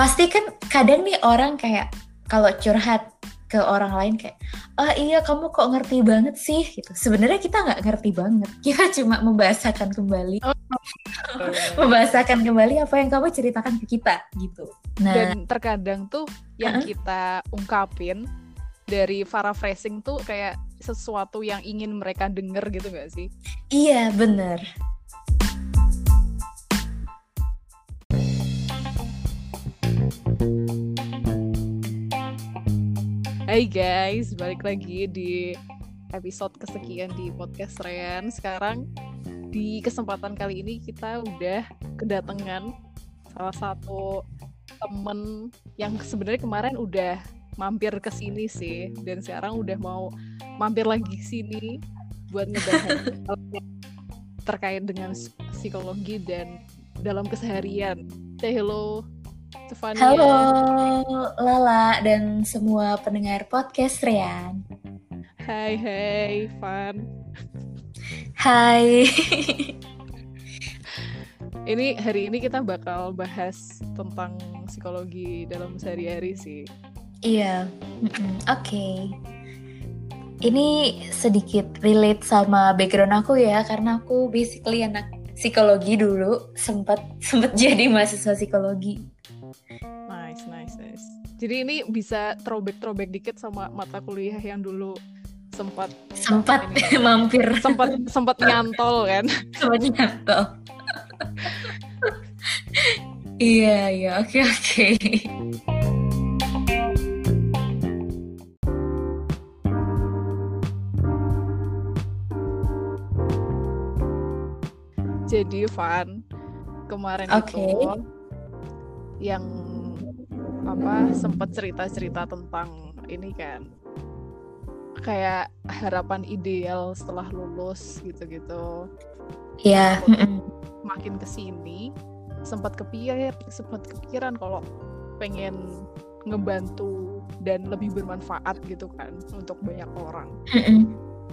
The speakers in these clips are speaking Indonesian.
pasti kan kadang nih orang kayak kalau curhat ke orang lain kayak oh iya kamu kok ngerti banget sih? Gitu. Sebenarnya kita nggak ngerti banget. Kita cuma membahasakan kembali. Oh. membahasakan kembali apa yang kamu ceritakan ke kita gitu. Nah dan terkadang tuh yang uh -huh. kita ungkapin dari paraphrasing tuh kayak sesuatu yang ingin mereka denger gitu gak sih? Iya bener Hai guys, balik lagi di episode kesekian di podcast Ren. Sekarang di kesempatan kali ini kita udah kedatangan salah satu temen yang sebenarnya kemarin udah mampir ke sini sih dan sekarang udah mau mampir lagi sini buat ngebahas terkait dengan psikologi dan dalam keseharian. Say hello Stefania. Halo Lala dan semua pendengar podcast Rian. Hai hai Van. Hai. ini hari ini kita bakal bahas tentang psikologi dalam sehari-hari sih. Iya. Oke. Okay. Ini sedikit relate sama background aku ya karena aku basically anak psikologi dulu sempat sempat jadi mahasiswa psikologi jadi ini bisa throwback-throwback dikit sama mata kuliah yang dulu sempat sempat ini, mampir. Sempat sempat nyantol kan? Sempat nyantol. Iya iya. Oke oke. Jadi Van kemarin okay. itu yang apa sempat cerita-cerita tentang ini kan kayak harapan ideal setelah lulus gitu-gitu. Iya. Yeah. Makin ke sini sempat kepikir sempat kepikiran kalau pengen ngebantu dan lebih bermanfaat gitu kan untuk banyak orang.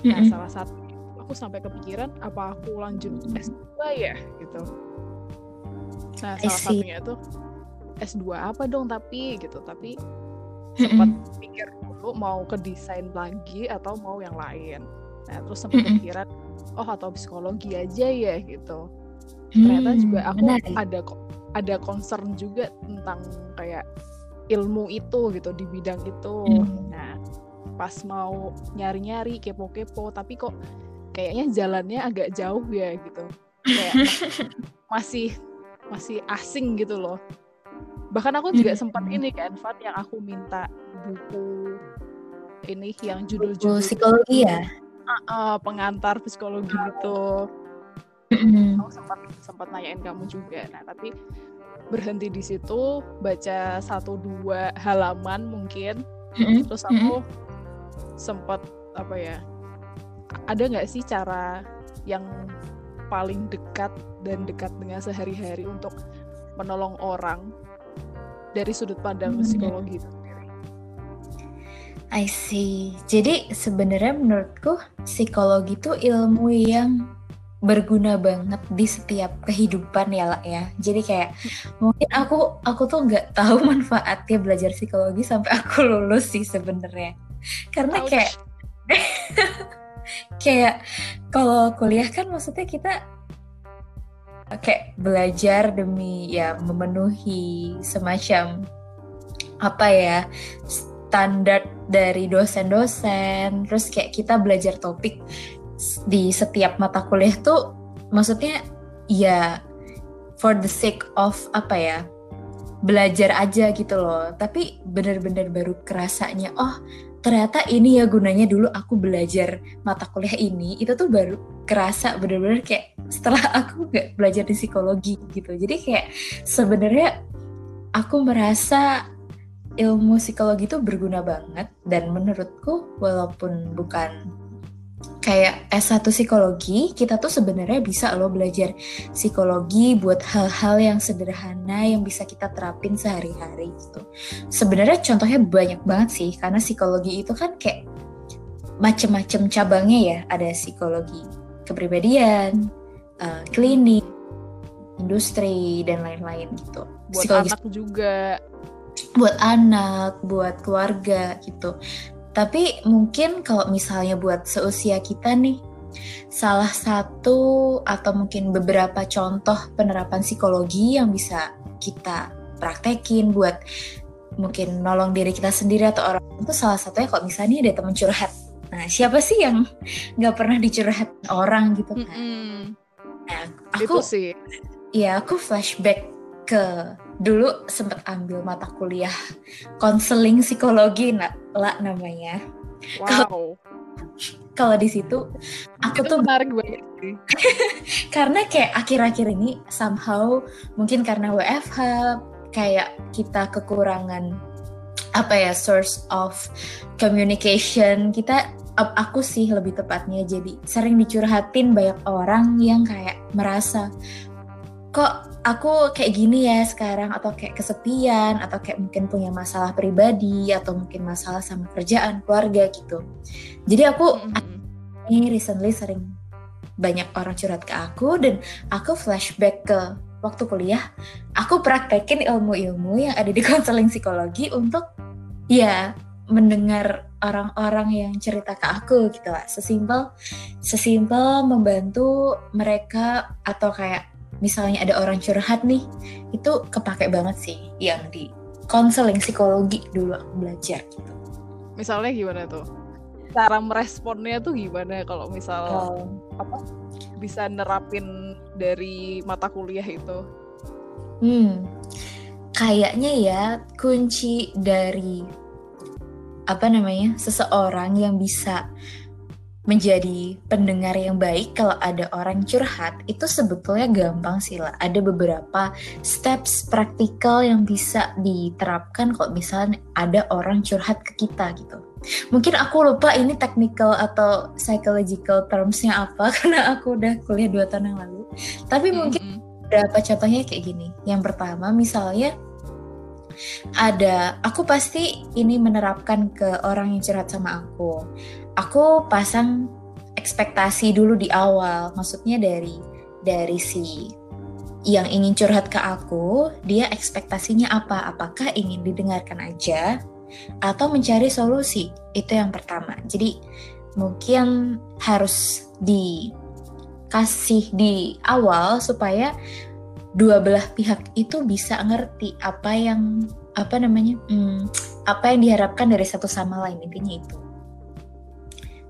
Nah salah satu aku sampai kepikiran apa aku lanjut S2 ya gitu. Nah salah satunya tuh S2 apa dong tapi gitu. Tapi sempat pikir dulu mau ke desain lagi atau mau yang lain. Nah terus sempat kepikiran oh atau psikologi aja ya gitu. Ternyata hmm, juga aku benar. ada ada concern juga tentang kayak ilmu itu gitu di bidang itu. Hmm. nah pas mau nyari-nyari kepo-kepo tapi kok kayaknya jalannya agak jauh ya gitu. Kayak masih masih asing gitu loh bahkan aku juga hmm. sempat ini kan Van yang aku minta buku ini yang judul-judul psikologi ya uh, uh, pengantar psikologi itu hmm. aku sempat sempat nanyain kamu juga nah tapi berhenti di situ baca satu dua halaman mungkin hmm. terus aku sempat apa ya ada nggak sih cara yang paling dekat dan dekat dengan sehari-hari untuk menolong orang dari sudut pandang hmm. psikologi itu sendiri. I see. Jadi sebenarnya menurutku psikologi itu ilmu yang berguna banget di setiap kehidupan ya lah ya. Jadi kayak mungkin aku aku tuh nggak tahu manfaatnya belajar psikologi sampai aku lulus sih sebenarnya. Karena kayak kayak kalau kuliah kan maksudnya kita kayak belajar demi ya memenuhi semacam apa ya standar dari dosen-dosen. Terus kayak kita belajar topik di setiap mata kuliah tuh maksudnya ya for the sake of apa ya belajar aja gitu loh. Tapi bener-bener baru kerasanya oh ternyata ini ya gunanya dulu aku belajar mata kuliah ini itu tuh baru kerasa bener-bener kayak setelah aku gak belajar di psikologi gitu. Jadi kayak sebenarnya aku merasa ilmu psikologi itu berguna banget dan menurutku walaupun bukan kayak S1 psikologi, kita tuh sebenarnya bisa loh belajar psikologi buat hal-hal yang sederhana yang bisa kita terapin sehari-hari gitu. Sebenarnya contohnya banyak banget sih karena psikologi itu kan kayak macem-macem cabangnya ya, ada psikologi kepribadian, uh, klinik, industri dan lain-lain gitu. Buat Psikologis. anak juga. Buat anak, buat keluarga gitu. Tapi mungkin kalau misalnya buat seusia kita nih, salah satu atau mungkin beberapa contoh penerapan psikologi yang bisa kita praktekin buat mungkin nolong diri kita sendiri atau orang itu salah satunya kalau misalnya ada teman curhat. Nah, siapa sih yang nggak pernah dicurhat orang gitu kan? Mm -hmm. Nah, aku itu sih. Ya, aku flashback ke dulu sempat ambil mata kuliah konseling psikologi nak lah namanya. Wow. Kalau di situ aku itu tuh menarik banget sih. karena kayak akhir-akhir ini somehow mungkin karena WFH kayak kita kekurangan apa ya source of communication kita aku sih lebih tepatnya jadi sering dicurhatin banyak orang yang kayak merasa kok aku kayak gini ya sekarang? Atau kayak kesepian? Atau kayak mungkin punya masalah pribadi? Atau mungkin masalah sama kerjaan keluarga gitu. Jadi aku mm-hmm. ini recently sering banyak orang curhat ke aku dan aku flashback ke waktu kuliah. Aku praktekin ilmu-ilmu yang ada di konseling psikologi untuk ya mendengar orang-orang yang cerita ke aku gitu lah sesimpel sesimpel membantu mereka atau kayak misalnya ada orang curhat nih itu kepake banget sih yang di konseling psikologi dulu aku belajar gitu. Misalnya gimana tuh? Cara meresponnya tuh gimana kalau misal oh. apa? bisa nerapin dari mata kuliah itu? Hmm kayaknya ya kunci dari apa namanya seseorang yang bisa menjadi pendengar yang baik kalau ada orang curhat itu sebetulnya gampang sih lah. Ada beberapa steps praktikal yang bisa diterapkan kalau misalnya ada orang curhat ke kita gitu. Mungkin aku lupa ini technical atau psychological termsnya apa karena aku udah kuliah dua tahun yang lalu. Tapi mungkin mm -hmm beberapa contohnya kayak gini. Yang pertama misalnya ada aku pasti ini menerapkan ke orang yang curhat sama aku. Aku pasang ekspektasi dulu di awal. Maksudnya dari dari si yang ingin curhat ke aku, dia ekspektasinya apa? Apakah ingin didengarkan aja atau mencari solusi? Itu yang pertama. Jadi mungkin harus di kasih di awal supaya dua belah pihak itu bisa ngerti apa yang apa namanya hmm, apa yang diharapkan dari satu sama lain intinya itu.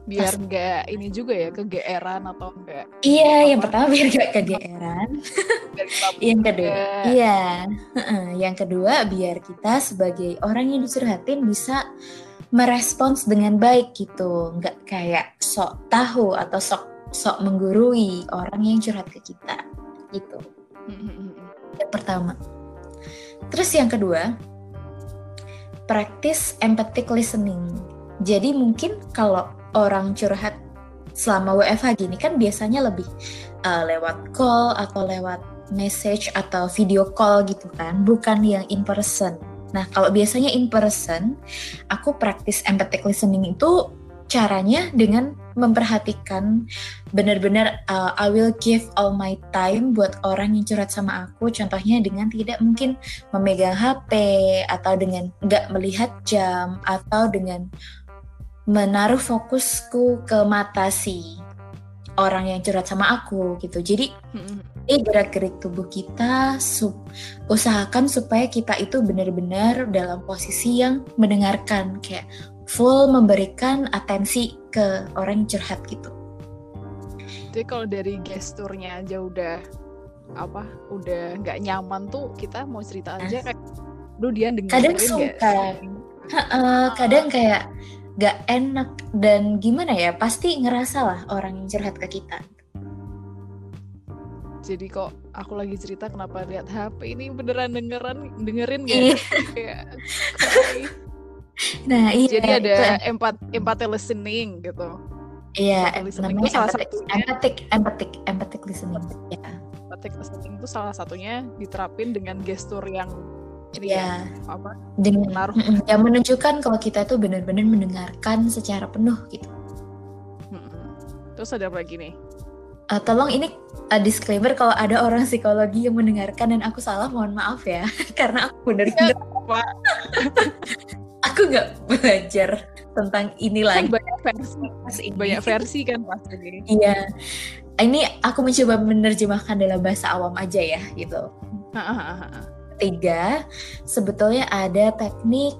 Biar enggak ini juga ya kegeeran atau enggak iya apa? yang pertama biar enggak kegeeran. Yang kedua iya. Yang kedua biar kita sebagai orang yang dicurhatin bisa merespons dengan baik gitu. Nggak kayak sok tahu atau sok sok menggurui orang yang curhat ke kita gitu yang pertama. Terus yang kedua practice empathic listening. Jadi mungkin kalau orang curhat selama WFH gini kan biasanya lebih uh, lewat call atau lewat message atau video call gitu kan bukan yang in person. Nah, kalau biasanya in person, aku praktis empathic listening itu caranya dengan memperhatikan benar-benar uh, I will give all my time buat orang yang curhat sama aku. Contohnya dengan tidak mungkin memegang HP atau dengan nggak melihat jam atau dengan menaruh fokusku ke mata si orang yang curhat sama aku gitu. Jadi ini gerak-gerik tubuh kita sup, usahakan supaya kita itu benar-benar dalam posisi yang mendengarkan. Kayak full memberikan atensi ke orang yang curhat gitu. Jadi kalau dari gesturnya aja udah apa udah nggak nyaman tuh kita mau cerita aja kayak lu dia dengerin kadang suka uh, kadang kayak gak enak dan gimana ya pasti ngerasa lah orang yang curhat ke kita jadi kok aku lagi cerita kenapa lihat HP ini beneran dengeran dengerin gak? Iya. Nah, iya. Jadi ada empat empat listening gitu. Iya, namanya itu salah empathic, satunya, empathic, empathic, empathic listening. Ya. Empathic listening itu salah satunya diterapin dengan gestur yang ini ya, ya apa? Dengan menaruh. yang menunjukkan kalau kita itu benar-benar mendengarkan secara penuh gitu. Terus ada apa lagi nih? Uh, tolong ini uh, disclaimer kalau ada orang psikologi yang mendengarkan dan aku salah mohon maaf ya karena aku benar-benar ya, aku nggak belajar tentang ini kan lagi. banyak versi. Ini. banyak versi kan pasti iya. Ini aku mencoba menerjemahkan dalam bahasa awam aja ya gitu. Ketiga sebetulnya ada teknik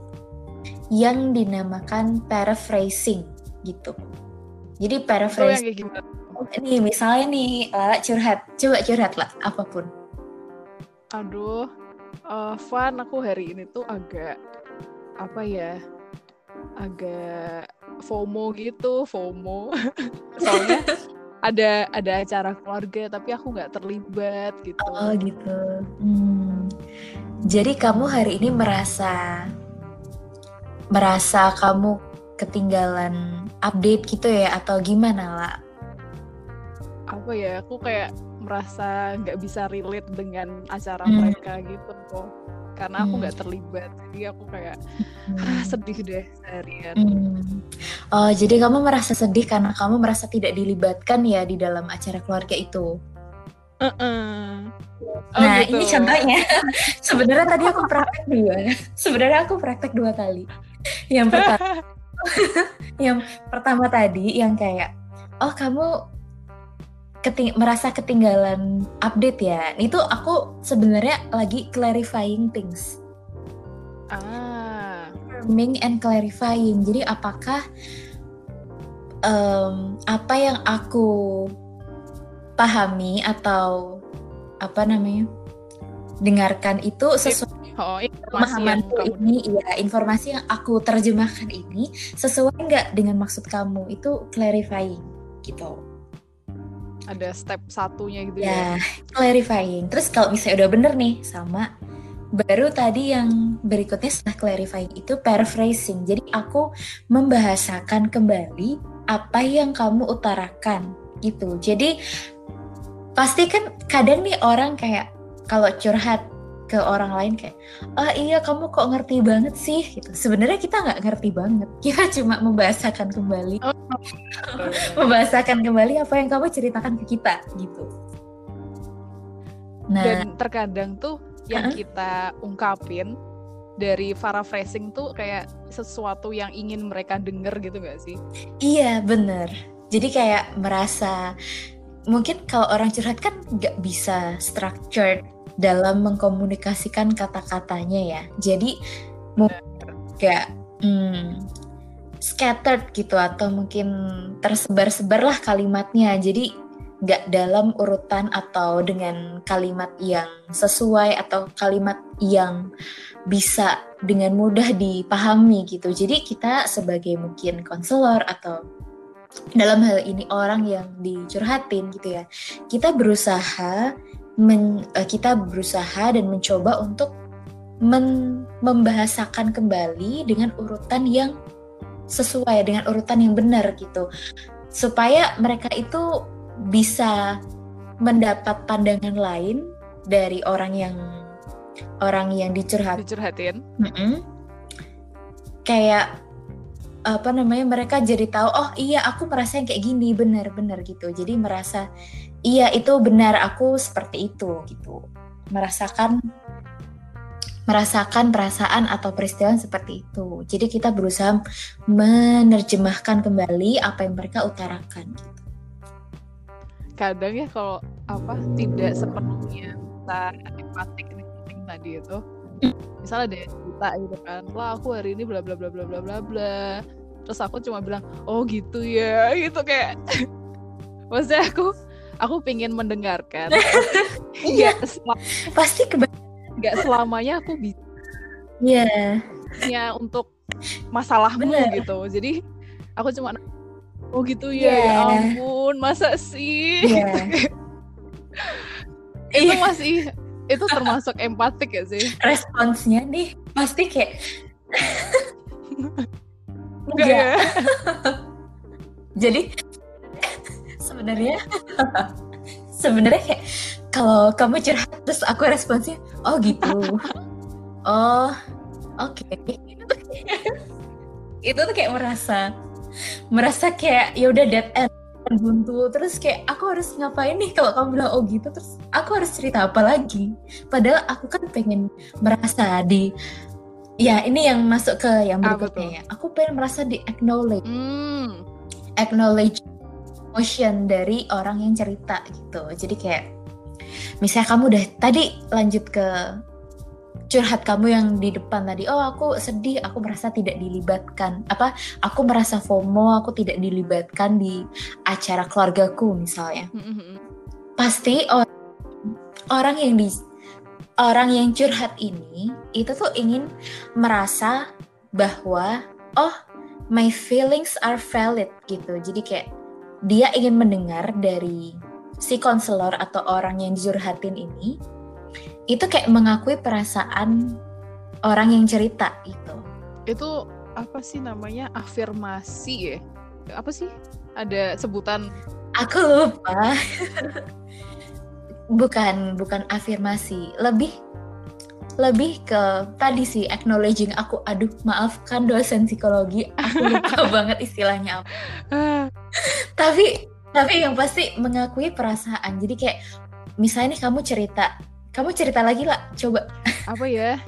yang dinamakan paraphrasing gitu. Jadi paraphrasing nih misalnya nih Lala curhat. Coba curhat lah apa pun. Aduh uh, Van aku hari ini tuh agak apa ya agak FOMO gitu FOMO. Soalnya ada ada acara keluarga tapi aku nggak terlibat gitu. Oh gitu. Hmm. jadi kamu hari ini merasa merasa kamu ketinggalan update gitu ya atau gimana lah apa ya aku kayak merasa nggak bisa relate dengan acara hmm. mereka gitu. kok karena aku hmm. nggak hmm. terlibat jadi aku kayak hmm. ah, sedih deh seharian hmm. oh jadi kamu merasa sedih karena kamu merasa tidak dilibatkan ya di dalam acara keluarga itu uh -uh. Oh, nah gitu. ini contohnya sebenarnya tadi aku praktek dua sebenarnya aku praktek dua kali yang pertama yang pertama tadi yang kayak oh kamu keting merasa ketinggalan update ya. Itu aku sebenarnya lagi clarifying things. Ah. Confirming and clarifying. Jadi apakah um, apa yang aku pahami atau apa namanya dengarkan itu sesuai oh, pemahamanku ini ya informasi yang aku terjemahkan ini sesuai nggak dengan maksud kamu itu clarifying gitu ada step satunya gitu ya. Ya, clarifying. Terus kalau misalnya udah bener nih sama baru tadi yang berikutnya setelah clarifying itu paraphrasing. Jadi aku membahasakan kembali apa yang kamu utarakan gitu. Jadi pasti kan kadang nih orang kayak kalau curhat ke orang lain kayak oh iya kamu kok ngerti banget sih? Gitu. Sebenarnya kita nggak ngerti banget. Kita cuma membahasakan kembali. Oh. membahasakan kembali apa yang kamu ceritakan ke kita gitu. Nah dan terkadang tuh yang uh -huh. kita ungkapin dari paraphrasing tuh kayak sesuatu yang ingin mereka denger gitu gak sih? Iya bener. Jadi kayak merasa mungkin kalau orang curhat kan nggak bisa structured dalam mengkomunikasikan kata-katanya ya. Jadi kayak hmm, scattered gitu atau mungkin tersebar-sebar lah kalimatnya. Jadi nggak dalam urutan atau dengan kalimat yang sesuai atau kalimat yang bisa dengan mudah dipahami gitu. Jadi kita sebagai mungkin konselor atau dalam hal ini orang yang dicurhatin gitu ya, kita berusaha men, uh, kita berusaha dan mencoba untuk men, membahasakan kembali dengan urutan yang sesuai dengan urutan yang benar gitu. Supaya mereka itu bisa mendapat pandangan lain dari orang yang orang yang dicurhat. Dicurhatin. Mm -mm. kayak apa namanya mereka jadi tahu oh iya aku merasa yang kayak gini. Benar-benar gitu. Jadi merasa iya itu benar aku seperti itu gitu. Merasakan merasakan perasaan atau peristiwa seperti itu. Jadi kita berusaha menerjemahkan kembali apa yang mereka utarakan gitu. kadang ya kalau apa tidak sepenuhnya kita empatik tadi itu misalnya ada cerita gitu kan lah aku hari ini bla bla bla bla bla bla bla. Terus aku cuma bilang oh gitu ya gitu kayak. Maksudnya aku aku pingin mendengarkan iya pasti nggak selamanya aku bisa iya yeah. ya untuk masalahmu Bener. gitu jadi aku cuma oh gitu ya yeah. ya ampun masa sih yeah. itu yeah. masih itu termasuk empatik ya sih responsnya nih pasti kayak enggak ya jadi sebenarnya. Sebenarnya kayak kalau kamu curhat terus aku responsnya oh gitu. Oh oke. Okay. itu tuh kayak merasa merasa kayak ya udah dead end buntu. Terus kayak aku harus ngapain nih kalau kamu bilang oh gitu? Terus aku harus cerita apa lagi? Padahal aku kan pengen merasa di ya ini yang masuk ke yang berikutnya ya. Aku pengen merasa di acknowledge hmm. acknowledge emotion dari orang yang cerita gitu. Jadi kayak misalnya kamu udah tadi lanjut ke curhat kamu yang di depan tadi oh aku sedih aku merasa tidak dilibatkan. Apa aku merasa FOMO aku tidak dilibatkan di acara keluargaku misalnya. Mm-hmm. pasti orang orang yang di orang yang curhat ini itu tuh ingin merasa bahwa oh my feelings are valid gitu. Jadi kayak dia ingin mendengar dari si konselor atau orang yang dicurhatin ini itu kayak mengakui perasaan orang yang cerita itu. Itu apa sih namanya afirmasi ya? Apa sih? Ada sebutan? Aku lupa. bukan bukan afirmasi, lebih lebih ke tadi sih acknowledging aku aduh maafkan dosen psikologi aku lupa banget istilahnya apa tapi tapi yang pasti mengakui perasaan jadi kayak misalnya nih kamu cerita kamu cerita lagi lah, coba. Apa ya?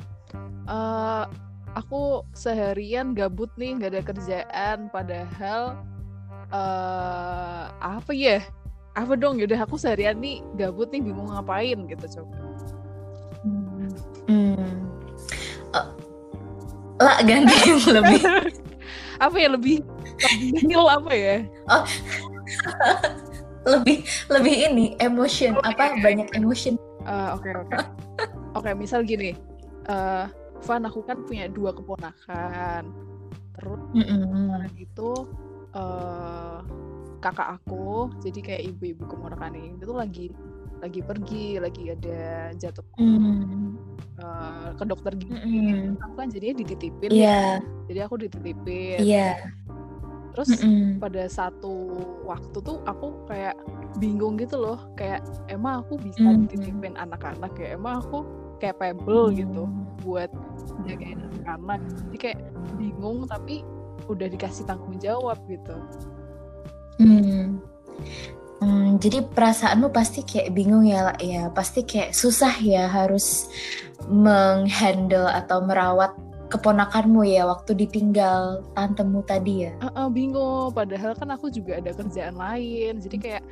Uh, aku seharian gabut nih, nggak ada kerjaan, padahal uh, apa ya? Apa dong? Yaudah aku seharian nih gabut nih, bingung ngapain gitu coba. Hmm. Uh, lah ganti yang lebih. apa ya lebih lebih apa ya? Oh. lebih lebih ini emotion oh, apa okay. banyak emotion Eh, oke oke oke misal gini uh, Van aku kan punya dua keponakan terus mm -hmm. itu uh, kakak aku jadi kayak ibu-ibu keponakan ini itu lagi lagi pergi lagi ada jatuh mm. uh, ke dokter gigi mm. aku kan jadinya dititipin yeah. jadi aku dititipin yeah terus mm pada satu waktu tuh aku kayak bingung gitu loh kayak emang aku bisa mm -hmm. dititipin anak-anak ya emang aku capable mm -hmm. gitu buat jagain anak-anak jadi kayak bingung tapi udah dikasih tanggung jawab gitu hmm. Hmm, jadi perasaanmu pasti kayak bingung ya lah ya pasti kayak susah ya harus menghandle atau merawat keponakanmu ya waktu ditinggal tantemu tadi ya? Uh, uh, bingung, padahal kan aku juga ada kerjaan lain, jadi kayak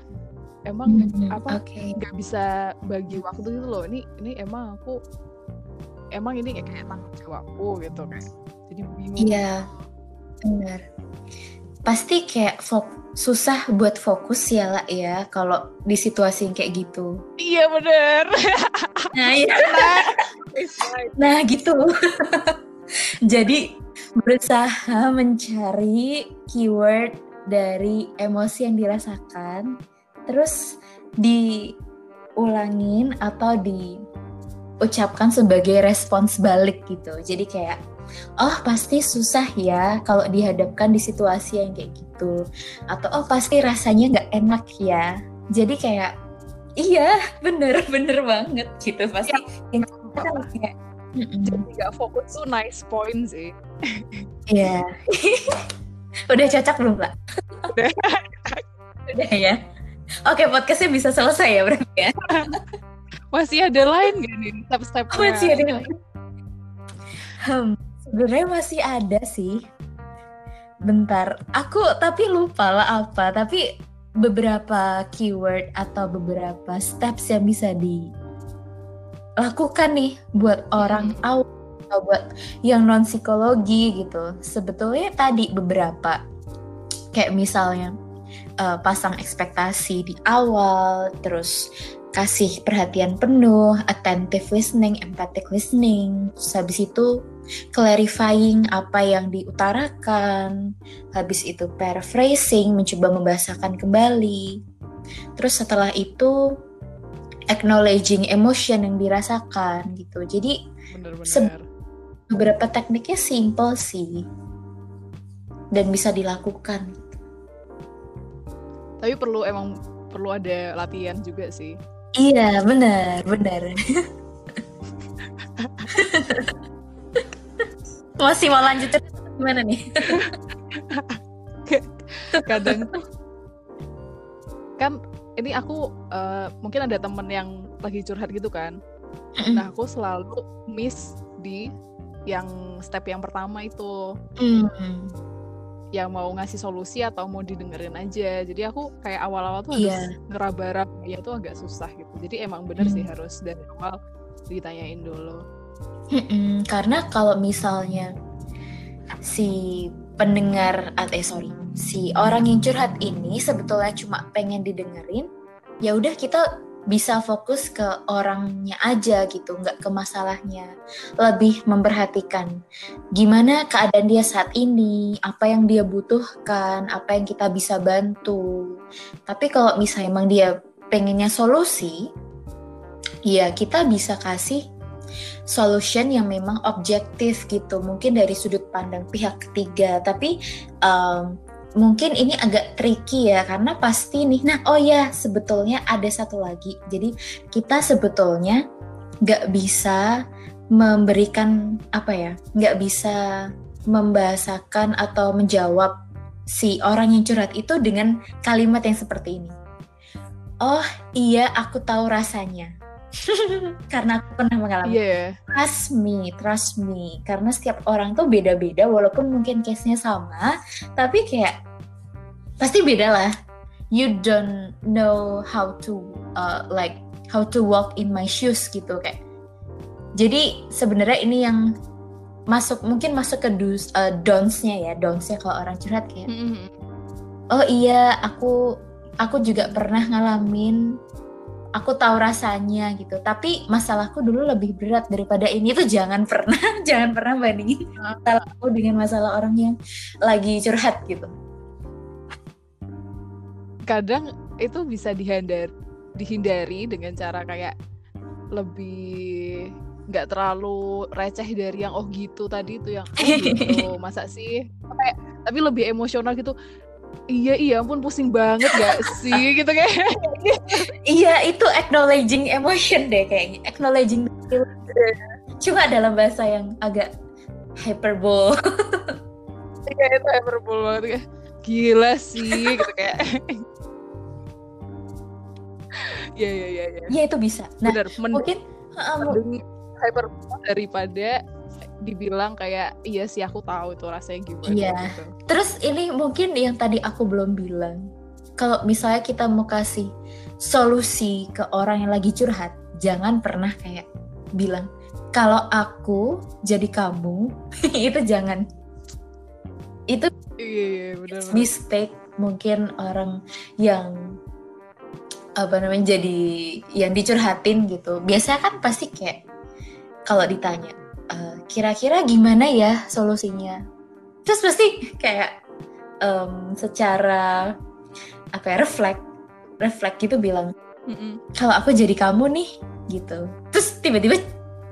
emang hmm, apa nggak okay. bisa bagi waktu gitu loh. Ini ini emang aku emang ini kayak tanggung jawabku gitu kan. Jadi bingung. Iya, benar. Pasti kayak susah buat fokus ya lah ya kalau di situasi yang kayak gitu. Iya benar. Nah iya. nah gitu. Jadi berusaha mencari keyword dari emosi yang dirasakan, terus diulangin atau diucapkan sebagai respons balik gitu. Jadi kayak, oh pasti susah ya kalau dihadapkan di situasi yang kayak gitu. Atau oh pasti rasanya nggak enak ya. Jadi kayak, iya bener-bener banget gitu. Pasti ya. yang kayak jadi nggak fokus tuh nice point sih. Iya. Udah cocok belum pak udah. Udah ya. Oke podcastnya bisa selesai ya berarti ya. Masih ada lain gak nih step-step oh, masih ada. Hmm, sebenarnya masih ada sih. Bentar. Aku tapi lupa lah apa. Tapi beberapa keyword atau beberapa steps yang bisa di lakukan nih buat orang hmm. awam atau buat yang non psikologi gitu. Sebetulnya tadi beberapa. Kayak misalnya uh, pasang ekspektasi di awal terus kasih perhatian penuh attentive listening empathic listening. Terus habis itu clarifying apa yang diutarakan habis itu paraphrasing mencoba membahasakan kembali terus setelah itu acknowledging emotion yang dirasakan gitu. Jadi beberapa tekniknya simple sih dan bisa dilakukan. Tapi perlu emang perlu ada latihan juga sih. Iya, benar, benar. Masih mau lanjut gimana nih? Kadang kan ini aku uh, mungkin ada temen yang lagi curhat gitu kan nah aku selalu miss di yang step yang pertama itu mm. yang mau ngasih solusi atau mau didengerin aja jadi aku kayak awal-awal tuh harus yeah. ngeraba ya tuh agak susah gitu jadi emang bener mm. sih harus dari awal ditanyain dulu mm karena kalau misalnya si pendengar eh sorry si orang yang curhat ini sebetulnya cuma pengen didengerin ya udah kita bisa fokus ke orangnya aja gitu, nggak ke masalahnya. Lebih memperhatikan gimana keadaan dia saat ini, apa yang dia butuhkan, apa yang kita bisa bantu. Tapi kalau misalnya emang dia pengennya solusi, ya kita bisa kasih solution yang memang objektif gitu, mungkin dari sudut pandang pihak ketiga. Tapi um, mungkin ini agak tricky ya. Karena pasti nih nah oh ya sebetulnya ada satu lagi. Jadi kita sebetulnya nggak bisa memberikan apa ya nggak bisa membahasakan atau menjawab si orang yang curhat itu dengan kalimat yang seperti ini. Oh iya aku tahu rasanya karena aku pernah mengalami. Yeah. trust me trust me. Karena setiap orang tuh beda-beda walaupun mungkin case-nya sama tapi kayak pasti beda lah. You don't know how to uh, like how to walk in my shoes gitu kayak. Jadi sebenarnya ini yang masuk mungkin masuk ke dus, uh, dons-nya ya dons-nya kalau orang curhat kayak. Mm -hmm. oh iya aku aku juga pernah ngalamin aku tahu rasanya gitu. Tapi masalahku dulu lebih berat daripada ini tuh jangan pernah jangan pernah bandingin masalahku dengan masalah orang yang lagi curhat gitu. Kadang itu bisa dihindar dihindari dengan cara kayak lebih nggak terlalu receh dari yang oh gitu tadi itu yang oh gitu. Masa sih? Kayak tapi lebih emosional gitu iya iya ampun pusing banget gak sih? Gitu kayak. Iya itu acknowledging emotion deh kayaknya acknowledging cuma dalam bahasa yang agak hyperbole. Iya itu hyperbole banget kayak gila sih gitu kayak. Iya iya iya. Iya. Ya, itu bisa. Nah Benar, mungkin um, hyper daripada dibilang kayak iya sih aku tahu itu rasanya gimana. Iya. Gitu. Terus ini mungkin yang tadi aku belum bilang. Kalau misalnya kita mau kasih solusi ke orang yang lagi curhat, jangan pernah kayak bilang kalau aku jadi kamu itu jangan itu iya, iya, bener, mistake mungkin orang yang apa namanya jadi yang dicurhatin gitu biasanya kan pasti kayak kalau ditanya e, kira-kira gimana ya solusinya? Terus pasti kayak um, secara apa ya reflect reflect gitu bilang kalau aku jadi kamu nih gitu. Terus tiba-tiba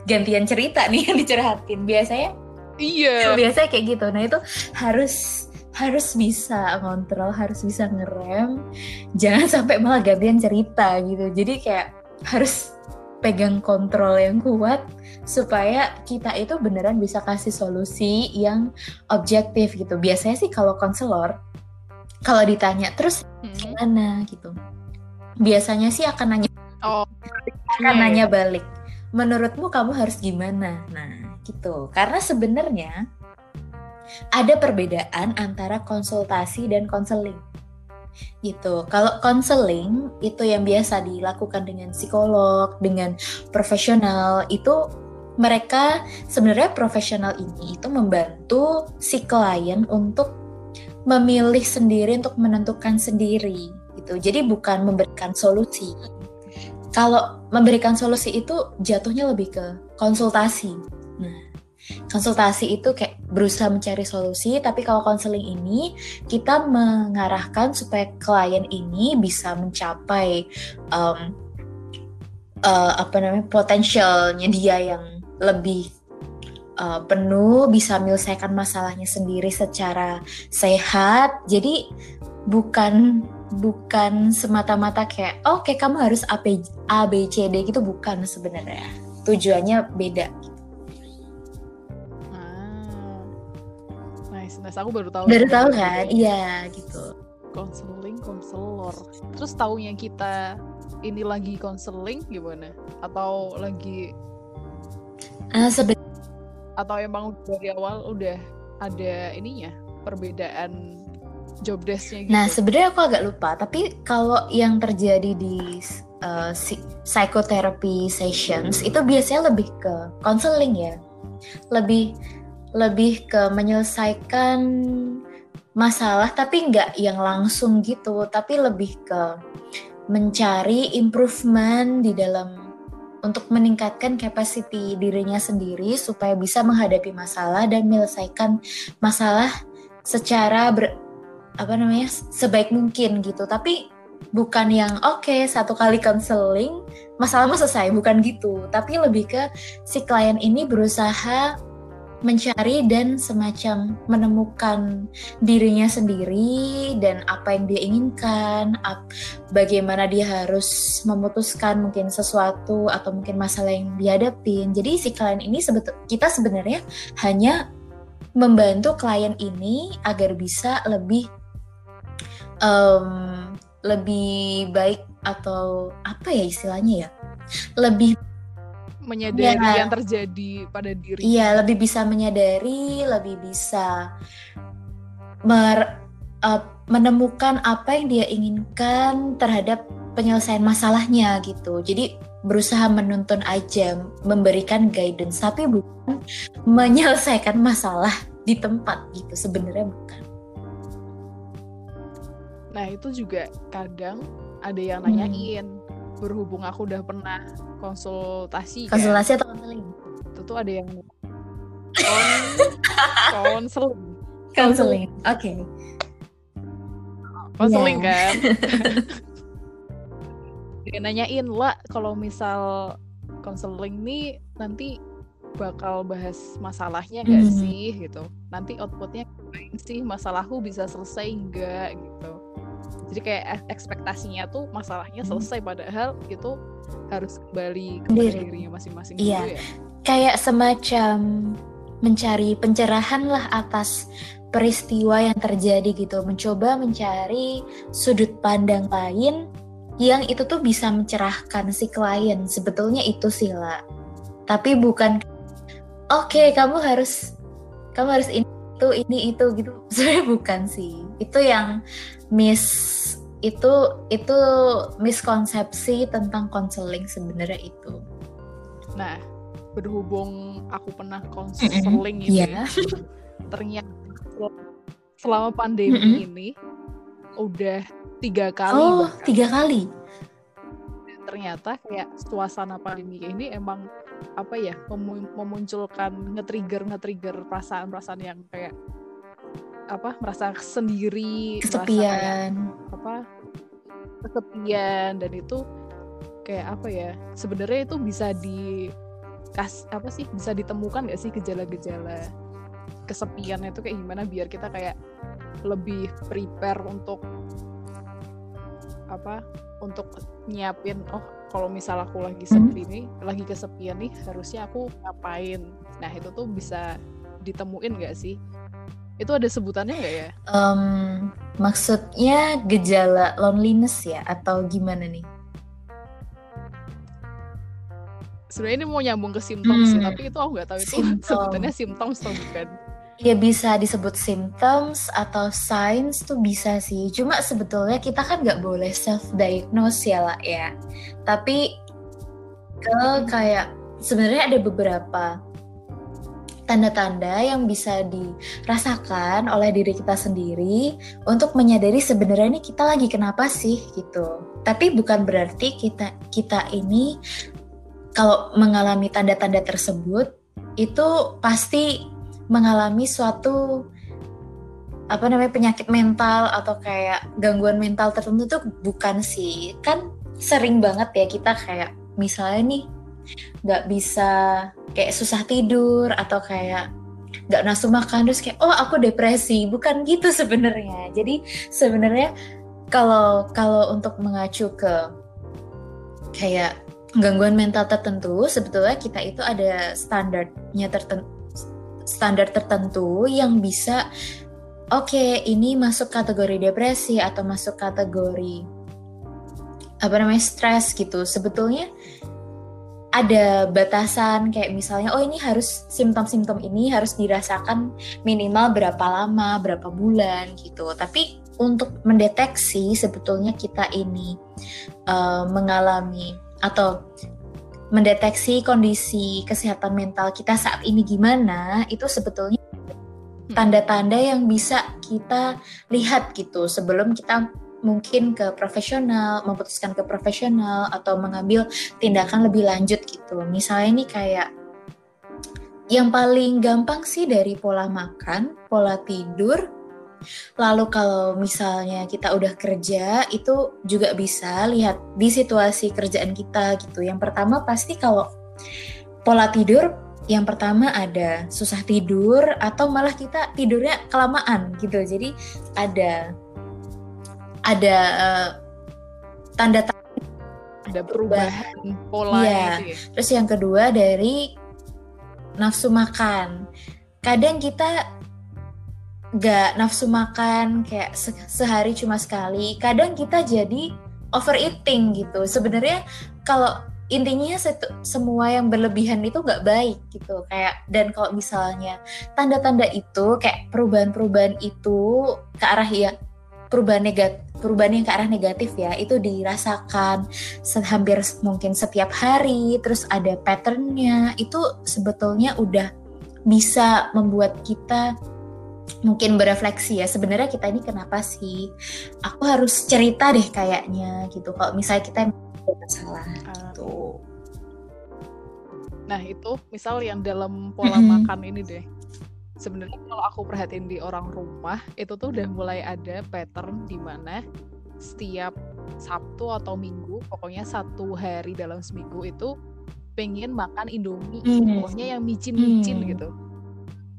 gantian cerita nih yang dicurhatin. Biasanya iya. biasanya kayak gitu. Nah itu harus harus bisa ngontrol, harus bisa ngerem, jangan sampai malah gantian cerita gitu. Jadi kayak harus pegang kontrol yang kuat supaya kita itu beneran bisa kasih solusi yang objektif gitu. Biasanya sih kalau konselor kalau ditanya terus hmm. gimana gitu. Biasanya sih akan nanya oh, akan nanya balik. Menurutmu kamu harus gimana? Nah, gitu. Karena sebenarnya ada perbedaan antara konsultasi dan konseling. Gitu. Kalau konseling itu yang biasa dilakukan dengan psikolog, dengan profesional, itu mereka sebenarnya profesional ini itu membantu si klien untuk memilih sendiri untuk menentukan sendiri gitu. Jadi bukan memberikan solusi. Kalau memberikan solusi itu jatuhnya lebih ke konsultasi. Nah, konsultasi itu kayak berusaha mencari solusi, tapi kalau konseling ini kita mengarahkan supaya klien ini bisa mencapai um, uh, apa namanya potensialnya dia yang lebih uh, penuh, bisa menyelesaikan masalahnya sendiri secara sehat. Jadi bukan bukan semata-mata kayak oh kayak kamu harus A, A B C D gitu bukan sebenarnya. Tujuannya beda. Nice, aku baru tahu. Baru tahu kan? Iya, gitu. konseling konselor terus taunya kita ini lagi konseling gimana atau lagi uh, atau emang dari awal udah ada ininya perbedaan job desknya gitu. Nah sebenarnya aku agak lupa tapi kalau yang terjadi di uh, psychotherapy sessions itu biasanya lebih ke counseling ya, lebih lebih ke menyelesaikan masalah tapi nggak yang langsung gitu tapi lebih ke mencari improvement di dalam untuk meningkatkan capacity dirinya sendiri supaya bisa menghadapi masalah dan menyelesaikan masalah secara ber, apa namanya sebaik mungkin gitu. Tapi bukan yang oke okay, satu kali counseling masalah selesai bukan gitu. Tapi lebih ke si klien ini berusaha mencari dan semacam menemukan dirinya sendiri dan apa yang dia inginkan, bagaimana dia harus memutuskan mungkin sesuatu atau mungkin masalah yang dihadapin. Jadi si klien ini sebetul kita sebenarnya hanya membantu klien ini agar bisa lebih um, lebih baik atau apa ya istilahnya ya lebih menyadari ya, yang terjadi pada diri. Iya, lebih bisa menyadari, lebih bisa mer, uh, menemukan apa yang dia inginkan terhadap penyelesaian masalahnya gitu. Jadi berusaha menuntun aja, memberikan guidance, tapi bukan menyelesaikan masalah di tempat gitu. Sebenarnya bukan. Nah itu juga kadang ada yang nanyain. Hmm berhubung aku udah pernah konsultasi konsultasi kan? atau konseling itu tuh ada yang kon konseling konseling oke okay. konseling yeah. kan dia nanyain lah kalau misal konseling nih nanti bakal bahas masalahnya gak mm -hmm. sih gitu nanti outputnya sih masalahku bisa selesai enggak gitu jadi kayak ekspektasinya tuh masalahnya hmm. selesai padahal itu harus kembali ke dirinya masing-masing iya. ya. Kayak semacam mencari pencerahan lah atas peristiwa yang terjadi gitu. Mencoba mencari sudut pandang lain yang itu tuh bisa mencerahkan si klien. Sebetulnya itu sih lah tapi bukan oke okay, kamu harus kamu harus ini itu ini itu gitu. Sebenarnya bukan sih. Itu yang miss itu itu miskonsepsi tentang konseling sebenarnya itu. Nah, berhubung aku pernah konseling mm -hmm. yeah. ternyata selama pandemi mm -hmm. ini udah tiga kali. Oh, bahkan. tiga kali. Ternyata kayak suasana pandemi ini emang apa ya memunculkan nge-trigger nge-trigger perasaan-perasaan yang kayak apa merasa sendiri kesepian. merasa apa kesepian. Dan itu kayak apa ya sebenarnya itu bisa di kas apa sih bisa ditemukan gak sih gejala-gejala kesepian itu kayak gimana? Biar kita kayak lebih prepare untuk apa untuk nyiapin oh kalau misal aku lagi sepi hmm. nih lagi kesepian nih harusnya aku ngapain? Nah itu tuh bisa ditemuin gak sih itu ada sebutannya nggak ya? Um, maksudnya gejala loneliness ya atau gimana nih? Sebenarnya ini mau nyambung ke simptom hmm. sih, tapi itu aku nggak tahu itu sebutannya symptoms atau bukan. Ya bisa disebut symptoms atau signs tuh bisa sih. Cuma sebetulnya kita kan nggak boleh self diagnose ya lah ya. Tapi ke kayak sebenarnya ada beberapa tanda-tanda yang bisa dirasakan oleh diri kita sendiri untuk menyadari sebenarnya ini kita lagi kenapa sih gitu. Tapi bukan berarti kita kita ini kalau mengalami tanda-tanda tersebut itu pasti mengalami suatu apa namanya penyakit mental atau kayak gangguan mental tertentu tuh bukan sih. Kan sering banget ya kita kayak misalnya nih nggak bisa kayak susah tidur atau kayak nggak nafsu makan terus kayak oh aku depresi. Bukan gitu sebenarnya. Jadi sebenarnya kalau kalau untuk mengacu ke kayak gangguan mental tertentu sebetulnya kita itu ada standarnya tertentu standar tertentu yang bisa oke okay, ini masuk kategori depresi atau masuk kategori apa namanya stres gitu. Sebetulnya ada batasan kayak misalnya oh ini harus simptom-simptom ini harus dirasakan minimal berapa lama berapa bulan gitu tapi untuk mendeteksi sebetulnya kita ini uh, mengalami atau mendeteksi kondisi kesehatan mental kita saat ini gimana itu sebetulnya hmm. tanda-tanda yang bisa kita lihat gitu sebelum kita mungkin ke profesional, memutuskan ke profesional atau mengambil tindakan lebih lanjut gitu. Misalnya ini kayak yang paling gampang sih dari pola makan, pola tidur. Lalu kalau misalnya kita udah kerja itu juga bisa lihat di situasi kerjaan kita gitu. Yang pertama pasti kalau pola tidur yang pertama ada susah tidur atau malah kita tidurnya kelamaan gitu. Jadi ada ada uh, tanda tanda ada perubahan pola ya. ya. Terus yang kedua dari nafsu makan. Kadang kita gak nafsu makan kayak se sehari cuma sekali. Kadang kita jadi overeating gitu. Sebenarnya kalau intinya semua yang berlebihan itu nggak baik gitu kayak dan kalau misalnya tanda-tanda itu kayak perubahan-perubahan itu ke arah ya perubahan negatif perubahan yang ke arah negatif ya itu dirasakan hampir mungkin setiap hari terus ada patternnya itu sebetulnya udah bisa membuat kita mungkin berefleksi ya sebenarnya kita ini kenapa sih? Aku harus cerita deh kayaknya gitu. Kalau misalnya kita masalah gitu. Nah itu misal yang dalam pola makan ini deh sebenarnya kalau aku perhatiin di orang rumah itu tuh udah mulai ada pattern di mana setiap Sabtu atau Minggu pokoknya satu hari dalam seminggu itu pengen makan Indomie mm. pokoknya yang micin-micin mm. gitu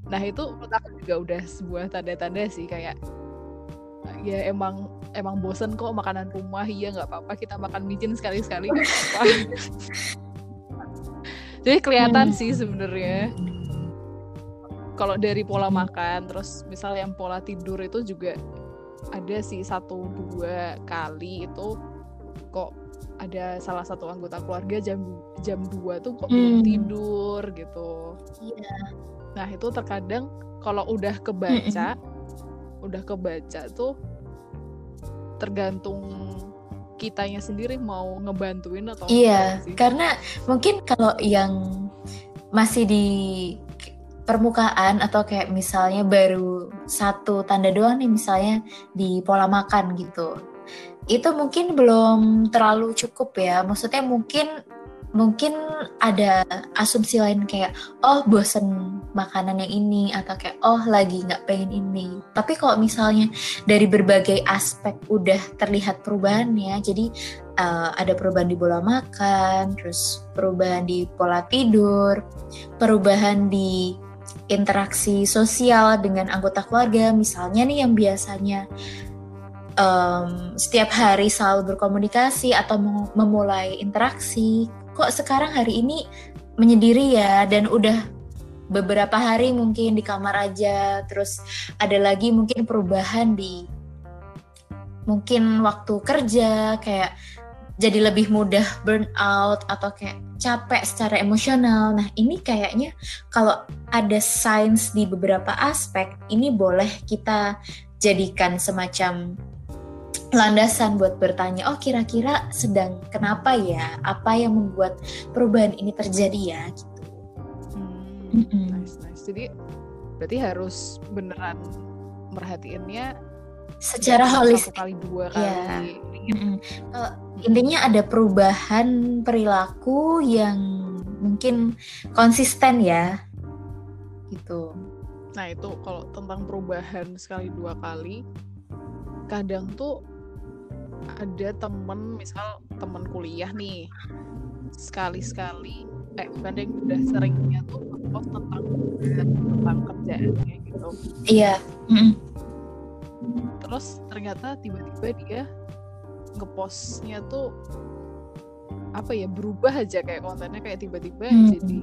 nah itu menurut aku juga udah sebuah tanda-tanda sih kayak ya emang emang bosen kok makanan rumah iya nggak apa-apa kita makan micin sekali-sekali apa jadi kelihatan mm. sih sebenarnya kalau dari pola makan terus misal yang pola tidur itu juga ada sih satu dua kali itu kok ada salah satu anggota keluarga jam jam dua tuh kok belum hmm. tidur gitu. Iya. Nah, itu terkadang kalau udah kebaca hmm. udah kebaca tuh tergantung kitanya sendiri mau ngebantuin atau Iya, karena mungkin kalau yang masih di permukaan atau kayak misalnya baru satu tanda doang nih misalnya di pola makan gitu. Itu mungkin belum terlalu cukup ya. Maksudnya mungkin mungkin ada asumsi lain kayak oh bosen makanan yang ini atau kayak oh lagi nggak pengen ini. Tapi kalau misalnya dari berbagai aspek udah terlihat perubahannya jadi uh, ada perubahan di pola makan terus perubahan di pola tidur perubahan di interaksi sosial dengan anggota keluarga misalnya nih yang biasanya um, setiap hari selalu berkomunikasi atau memulai interaksi kok sekarang hari ini menyendiri ya dan udah beberapa hari mungkin di kamar aja terus ada lagi mungkin perubahan di mungkin waktu kerja kayak jadi lebih mudah burn out atau kayak capek secara emosional. Nah, ini kayaknya kalau ada signs di beberapa aspek, ini boleh kita jadikan semacam landasan buat bertanya, oh kira-kira sedang kenapa ya? Apa yang membuat perubahan ini terjadi ya? Gitu. Hmm, mm -hmm. nice, nice. Jadi berarti harus beneran merhatiinnya secara holistik kali dua kali. Yeah. Mm -hmm. Intinya ada perubahan perilaku yang mungkin konsisten ya, gitu. Nah itu kalau tentang perubahan sekali dua kali, kadang tuh ada temen misal temen kuliah nih sekali-sekali eh bukan yang udah seringnya tuh post tentang tentang kerjaannya gitu iya mm -hmm terus ternyata tiba-tiba dia ngepostnya tuh apa ya berubah aja kayak kontennya kayak tiba-tiba hmm. jadi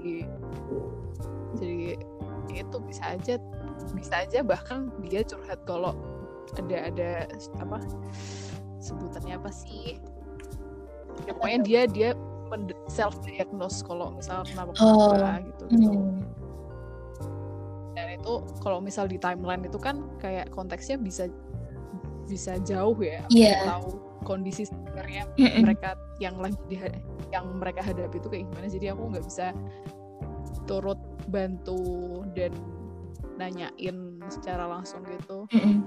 jadi itu bisa aja bisa aja bahkan dia curhat kalau ada ada apa sebutannya apa sih ya, pokoknya dia dia self diagnose kalau misal kenapa Oh. kenapa gitu gitu Hmm. dan itu kalau misal di timeline itu kan kayak konteksnya bisa bisa jauh ya nggak tahu kondisi sebenarnya mereka yang lagi di, yang mereka hadapi itu kayak gimana. Jadi aku nggak bisa turut bantu dan nanyain secara langsung gitu. Mm-mm.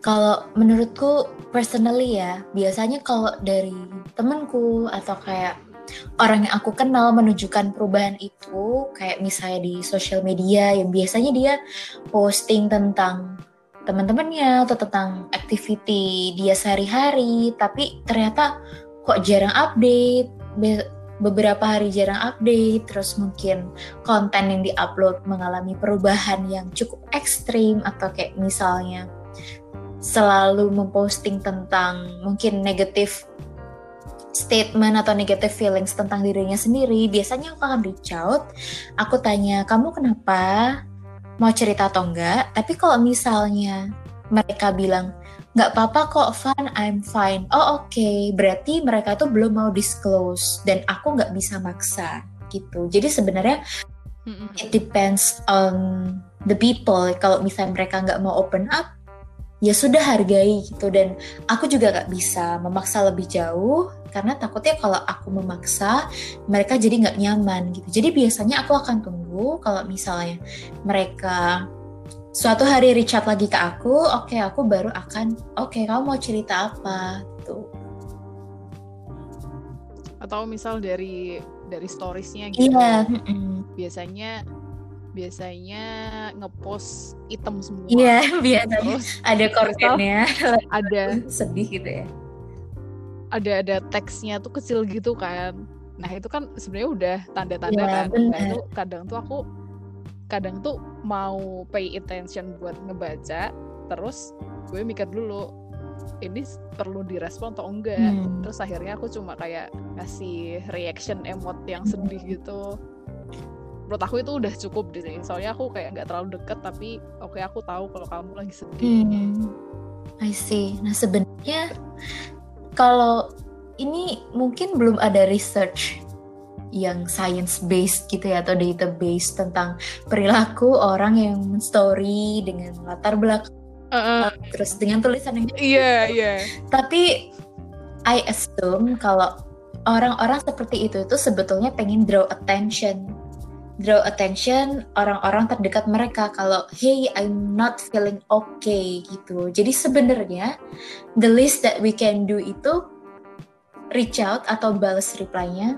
Kalau menurutku personally ya, biasanya kalau dari temanku atau kayak orang yang aku kenal menunjukkan perubahan itu, kayak misalnya di sosial media yang biasanya dia posting tentang teman-temannya atau tentang activity dia sehari-hari, tapi ternyata kok jarang update, be- beberapa hari jarang update, terus mungkin konten yang diupload mengalami perubahan yang cukup ekstrim atau kayak misalnya selalu memposting tentang mungkin negatif statement atau negative feelings tentang dirinya sendiri, biasanya aku akan reach out, aku tanya, kamu kenapa? Mau cerita atau enggak? Tapi kalau misalnya mereka bilang, nggak apa-apa kok, fun, I'm fine. Oh oke, berarti mereka tuh belum mau disclose dan aku nggak bisa maksa gitu. Jadi sebenarnya it depends on the people. Kalau misalnya mereka nggak mau open up, ya sudah hargai gitu. Dan aku juga nggak bisa memaksa lebih jauh karena takutnya kalau aku memaksa mereka jadi nggak nyaman gitu. Jadi biasanya aku akan tunggu kalau misalnya mereka suatu hari reach out lagi ke aku, oke aku baru akan, oke kamu mau cerita apa gitu. atau misal dari dari storiesnya gitu Iya, mm-mm. biasanya biasanya ngepost item semua. Iya biasanya terus ada kontennya ada. Sedih gitu ya. ada ada teksnya tuh kecil gitu kan. Nah itu kan sebenarnya udah tanda-tanda Iya, kan. Nah itu kadang tuh aku kadang tuh mau pay attention buat ngebaca terus gue mikir dulu ini perlu direspon atau enggak? Hmm. terus akhirnya aku cuma kayak ngasih reaction emot yang sedih gitu menurut aku itu udah cukup di sini soalnya aku kayak nggak terlalu deket tapi oke aku tahu kalau kamu lagi sedih Hmm, I see. Nah sebenarnya kalau ini mungkin belum ada research yang science based gitu ya atau database tentang perilaku orang yang story dengan latar belakang Heeh. terus dengan tulisan yang iya iya tapi I assume kalau orang-orang seperti itu itu sebetulnya pengen draw attention draw attention orang-orang terdekat mereka. Kalau hey I'm not feeling okay gitu. Jadi sebenarnya the least that we can do itu reach out atau balas reply-nya.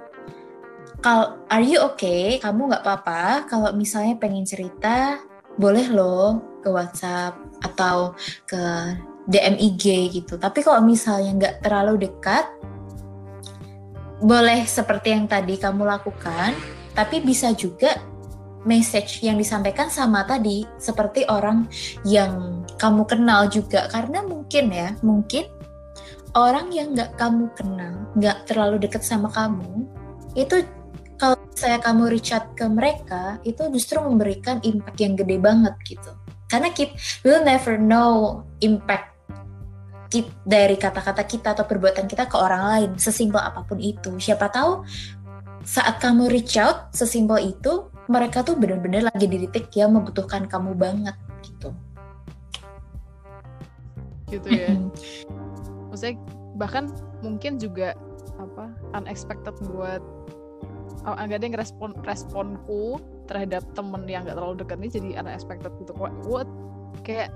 Kalau are you okay? Kamu nggak apa-apa. Kalau misalnya pengen cerita boleh loh ke WhatsApp atau ke DM IG gitu. Tapi kalau misalnya nggak terlalu dekat, boleh seperti yang tadi kamu lakukan, tapi bisa juga message yang disampaikan sama tadi seperti orang yang kamu kenal juga. Karena mungkin ya mungkin orang yang nggak kamu kenal nggak terlalu dekat sama kamu itu kalau saya kamu reach ke mereka itu justru memberikan impact yang gede banget gitu. Karena kita we'll never know impact kit- dari kata-kata kita atau perbuatan kita ke orang lain sesimpel apa pun itu. Siapa tahu saat kamu reach out sesimpel itu mereka tuh benar-benar lagi di titik yang membutuhkan kamu banget gitu. Gitu ya. Maksudnya bahkan mungkin juga apa unexpected buat oh, agak ada yang respon responku terhadap temen yang gak terlalu dekat ini jadi unexpected gitu. What? Kayak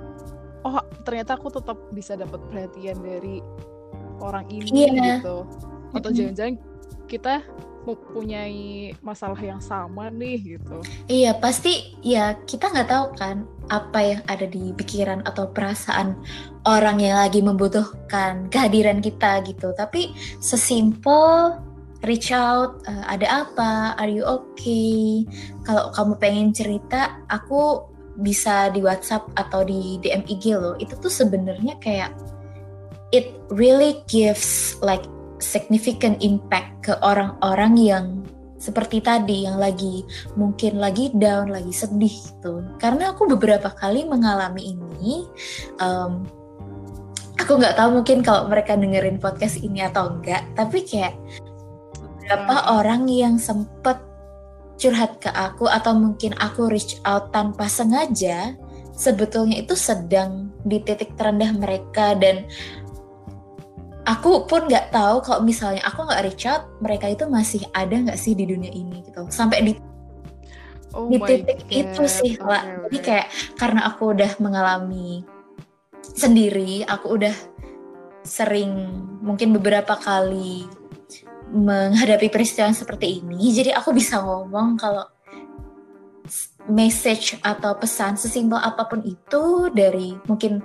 oh ternyata aku tetap bisa dapat perhatian dari orang ini Iya. gitu. Atau jangan-jangan kita mempunyai masalah yang sama nih gitu Iya pasti ya kita nggak tahu kan apa yang ada di pikiran atau perasaan orang yang lagi membutuhkan kehadiran kita gitu. Tapi sesimpel reach out, eh, ada apa, are you okay? Kalau kamu pengen cerita, aku bisa di WhatsApp atau di DM IG loh. Itu tuh sebenarnya kayak it really gives like significant impact ke orang-orang yang seperti tadi yang lagi mungkin lagi down, lagi sedih gitu. Karena aku beberapa kali mengalami ini, um, aku nggak tahu mungkin kalau mereka dengerin podcast ini atau enggak, tapi kayak beberapa hmm. orang yang sempet curhat ke aku atau mungkin aku reach out tanpa sengaja, sebetulnya itu sedang di titik terendah mereka dan aku pun nggak tahu kalau misalnya aku nggak reach out mereka itu masih ada nggak sih di dunia ini gitu. Sampai di oh di titik God. itu sih okay, lah jadi kayak karena aku udah mengalami sendiri aku udah sering mungkin beberapa kali menghadapi peristiwa seperti ini jadi aku bisa ngomong kalau message atau pesan sesimpel apa pun itu dari mungkin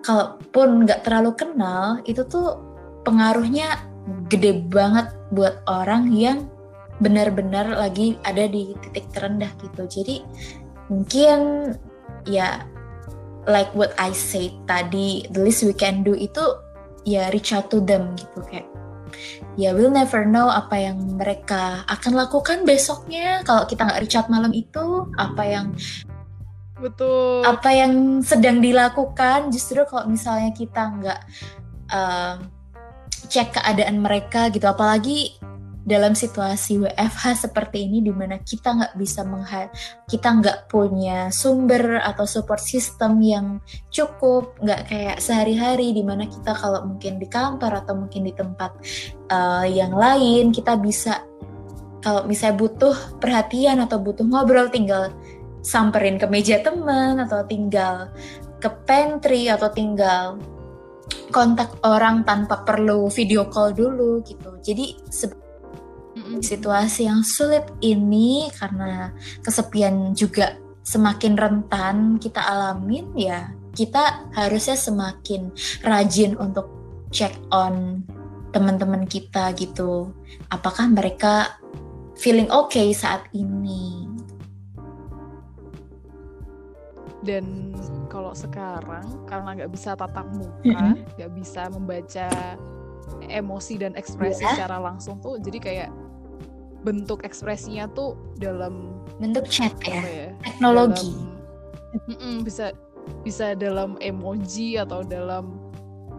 kalaupun nggak terlalu kenal itu tuh pengaruhnya gede banget buat orang yang benar-benar lagi ada di titik terendah gitu. Jadi mungkin ya like what I say tadi, the least we can do itu ya reach out to them gitu kayak ya we'll never know apa yang mereka akan lakukan besoknya kalau kita nggak reach out malam itu apa yang betul apa yang sedang dilakukan justru kalau misalnya kita nggak uh, cek keadaan mereka gitu. Apalagi dalam situasi WFH seperti ini di mana kita nggak bisa mengha kita nggak punya sumber atau support system yang cukup nggak kayak sehari-hari di mana kita kalau mungkin di kantor atau mungkin di tempat uh, yang lain kita bisa kalau misalnya butuh perhatian atau butuh ngobrol tinggal samperin ke meja teman atau tinggal ke pantry atau tinggal kontak orang tanpa perlu video call dulu gitu. Jadi situasi yang sulit ini karena kesepian juga semakin rentan kita alamin ya kita harusnya semakin rajin untuk check on teman-teman kita gitu. Apakah mereka feeling okay saat ini? Dan kalau sekarang karena nggak bisa tatap muka nggak bisa membaca emosi dan ekspresi yeah. secara langsung tuh jadi kayak bentuk ekspresinya tuh dalam bentuk chat ya, ya? Teknologi. Dalam, bisa bisa dalam emoji atau dalam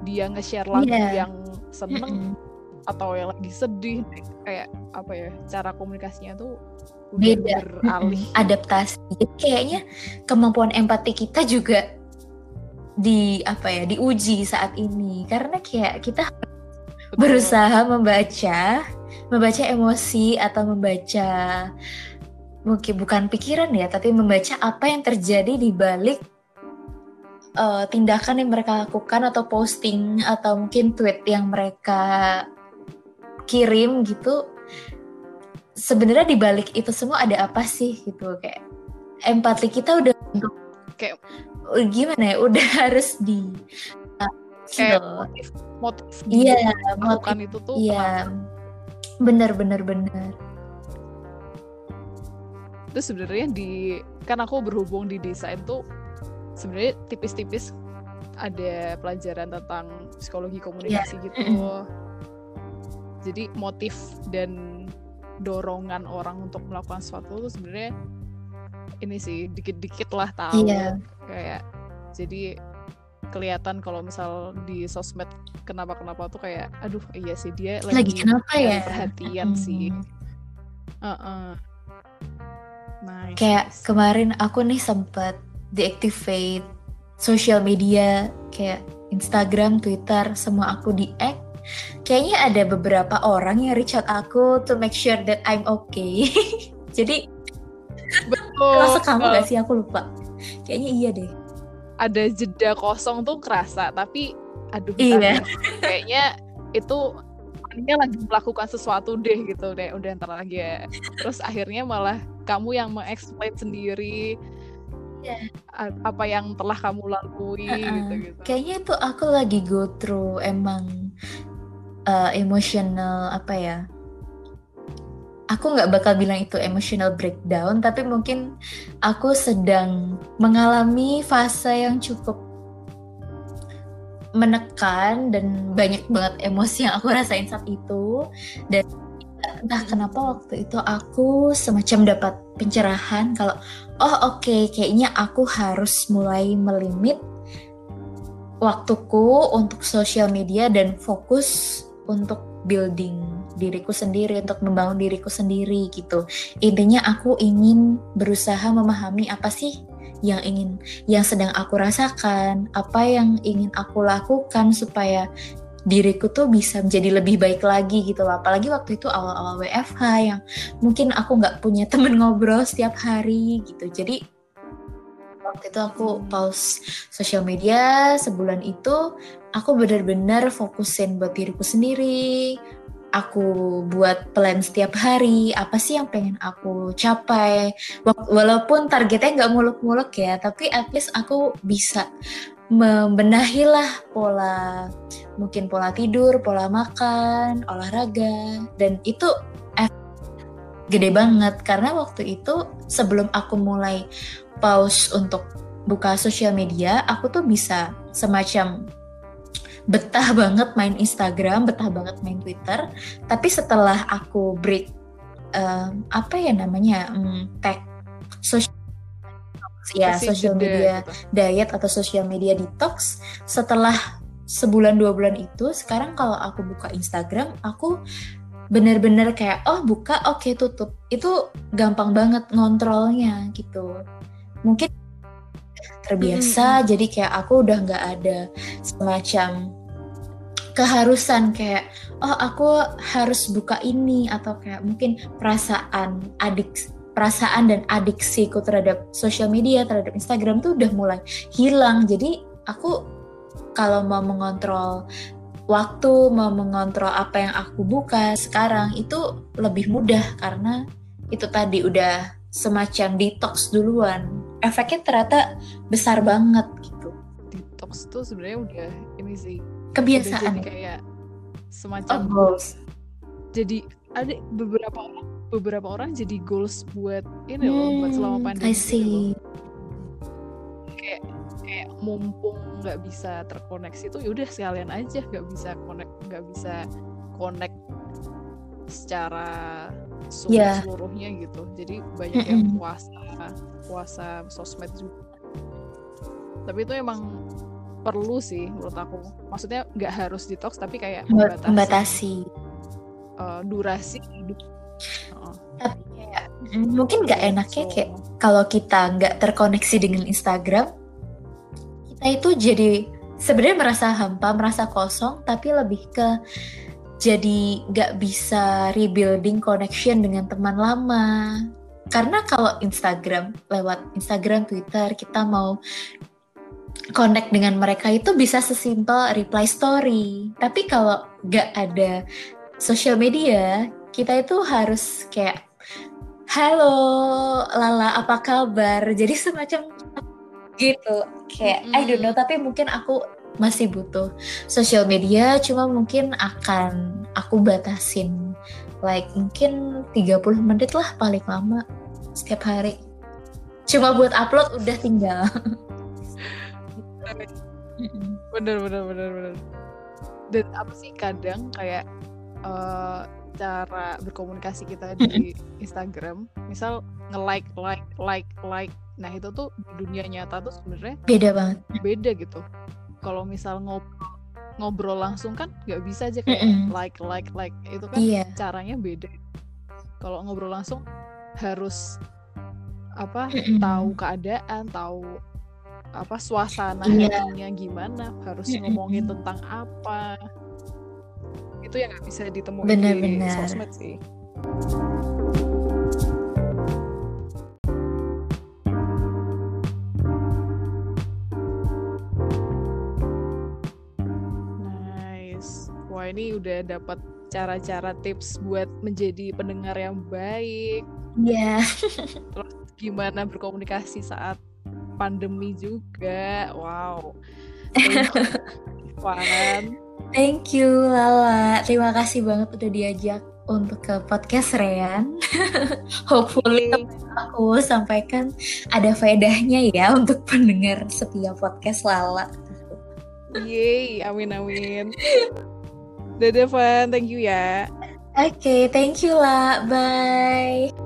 dia nge-share lagu yeah. yang seneng atau yang lagi sedih kayak apa ya cara komunikasinya tuh beda. beralih. Adaptasi. Jadi kayaknya kemampuan empati kita juga di apa ya diuji saat ini. Karena kayak kita Betul. berusaha membaca membaca emosi atau membaca mungkin bukan pikiran ya tapi membaca apa yang terjadi di balik uh, tindakan yang mereka lakukan atau posting atau mungkin tweet yang mereka kirim gitu sebenarnya di balik itu semua ada apa sih gitu. Kayak empati kita udah kayak gimana ya udah harus di uh, kayak motif motif iya motif. itu tuh iya. bener bener bener itu sebenarnya di kan aku berhubung di desain tuh sebenarnya tipis-tipis ada pelajaran tentang psikologi komunikasi yeah. gitu. Jadi motif dan dorongan orang untuk melakukan sesuatu itu sebenarnya ini sih dikit-dikit lah tahu iya. kayak jadi kelihatan kalau misal di sosmed kenapa kenapa tuh kayak aduh iya sih dia lagi, lagi kenapa ya perhatian hmm. sih uh -uh. Nice. kayak kemarin aku nih sempet deactivate social media kayak Instagram, Twitter, semua aku di kayaknya ada beberapa orang yang reach out aku to make sure that I'm okay. Jadi betul. Kerasa kamu gak sih aku lupa. Kayaknya iya deh. Ada jeda kosong tuh kerasa, tapi aduh iya. kayaknya itu ini lagi melakukan sesuatu deh gitu deh udah ntar lagi ya terus akhirnya malah kamu yang mengeksplain sendiri yeah. apa yang telah kamu lalui uh -uh. gitu gitu kayaknya itu aku lagi go through emang uh, emotional apa ya aku nggak bakal bilang itu emotional breakdown tapi mungkin aku sedang mengalami fase yang cukup menekan dan banyak banget emosi yang aku rasain saat itu. Dan entah kenapa waktu itu aku semacam dapat pencerahan kalau oh oke okay, kayaknya aku harus mulai melimit waktuku untuk sosial media dan fokus untuk building diriku sendiri untuk membangun diriku sendiri gitu. Intinya aku ingin berusaha memahami apa sih yang ingin yang sedang aku rasakan apa yang ingin aku lakukan supaya diriku tuh bisa menjadi lebih baik lagi gitu loh. Apalagi waktu itu awal-awal WFH yang mungkin aku nggak punya temen ngobrol setiap hari gitu. Jadi waktu itu aku pause sosial media sebulan itu aku benar-benar fokusin buat diriku sendiri. Aku buat plan setiap hari apa sih yang pengen aku capai. Walaupun targetnya nggak muluk-muluk ya tapi at least aku bisa membenahilah pola mungkin pola tidur, pola makan, olahraga dan itu gede banget. Karena waktu itu sebelum aku mulai pause untuk buka sosial media, aku tuh bisa semacam betah banget main Instagram, betah banget main Twitter. Tapi setelah aku break um, apa ya namanya um, tag sosial ya social media gitu. diet atau social media detox setelah sebulan dua bulan itu sekarang kalau aku buka Instagram aku bener-bener kayak oh buka oke okay, tutup itu gampang banget ngontrolnya gitu mungkin terbiasa hmm. jadi kayak aku udah nggak ada semacam keharusan kayak oh aku harus buka ini atau kayak mungkin perasaan adik perasaan dan adiksiku terhadap sosial media, terhadap Instagram tuh udah mulai hilang. Jadi aku kalau mau mengontrol waktu, mau mengontrol apa yang aku buka sekarang itu lebih mudah karena itu tadi udah semacam detox duluan. Efeknya ternyata besar banget gitu. Detox tuh sebenarnya udah ini sih kebiasaan udah kayak semacam oh, Jadi ada beberapa orang beberapa orang jadi goals buat ini hmm, loh buat selama hmm, pandemi I see. Gitu kayak kayak mumpung nggak bisa terkoneksi tuh yaudah sekalian aja nggak bisa connect nggak bisa connect secara seluruh yeah. seluruhnya gitu jadi banyak mm -mm. yang puasa puasa sosmed juga tapi itu emang perlu sih menurut aku maksudnya nggak harus detox tapi kayak membatasi, membatasi. Uh, durasi hidup tapi kayak mungkin nggak enaknya kayak kalau kita nggak terkoneksi dengan Instagram kita itu jadi sebenarnya merasa hampa merasa kosong tapi lebih ke jadi nggak bisa rebuilding connection dengan teman lama. Karena kalau Instagram lewat Instagram Twitter kita mau connect dengan mereka itu bisa sesimpel reply story. Tapi kalau nggak ada social media kita itu harus kayak halo Lala apa kabar? Jadi semacam gitu. Kayak mm. I don't know tapi mungkin aku masih butuh sosial media cuma mungkin akan aku batasin like mungkin 30 menit lah paling lama setiap hari. Cuma buat upload udah tinggal. Bener bener bener bener. Dan apa sih kadang kayak uh, cara berkomunikasi kita di Instagram misal nge-like like like like nah itu tuh di dunia nyata tuh sebenarnya beda banget. beda gitu kalau misal ngobrol ngobrol langsung kan nggak bisa aja kayak mm -mm. like like like itu kan yeah. caranya beda kalau ngobrol langsung harus apa mm -mm. tahu keadaan tahu apa suasana yeah. gimana harus mm -mm. ngomongin tentang apa itu yang nggak bisa bener, di sosmed sih wah ini udah dapat cara-cara tips buat menjadi pendengar yang baik Iya. Yeah. terus gimana berkomunikasi saat pandemi juga wow Farhan Thank you Lala. Terima kasih banget udah diajak untuk ke podcast Rean. Hopefully aku sampaikan ada faedahnya ya untuk pendengar setiap podcast Lala. Yeay, amin amin. Dadah Van, thank you ya. Oke, okay, thank you lah. Bye.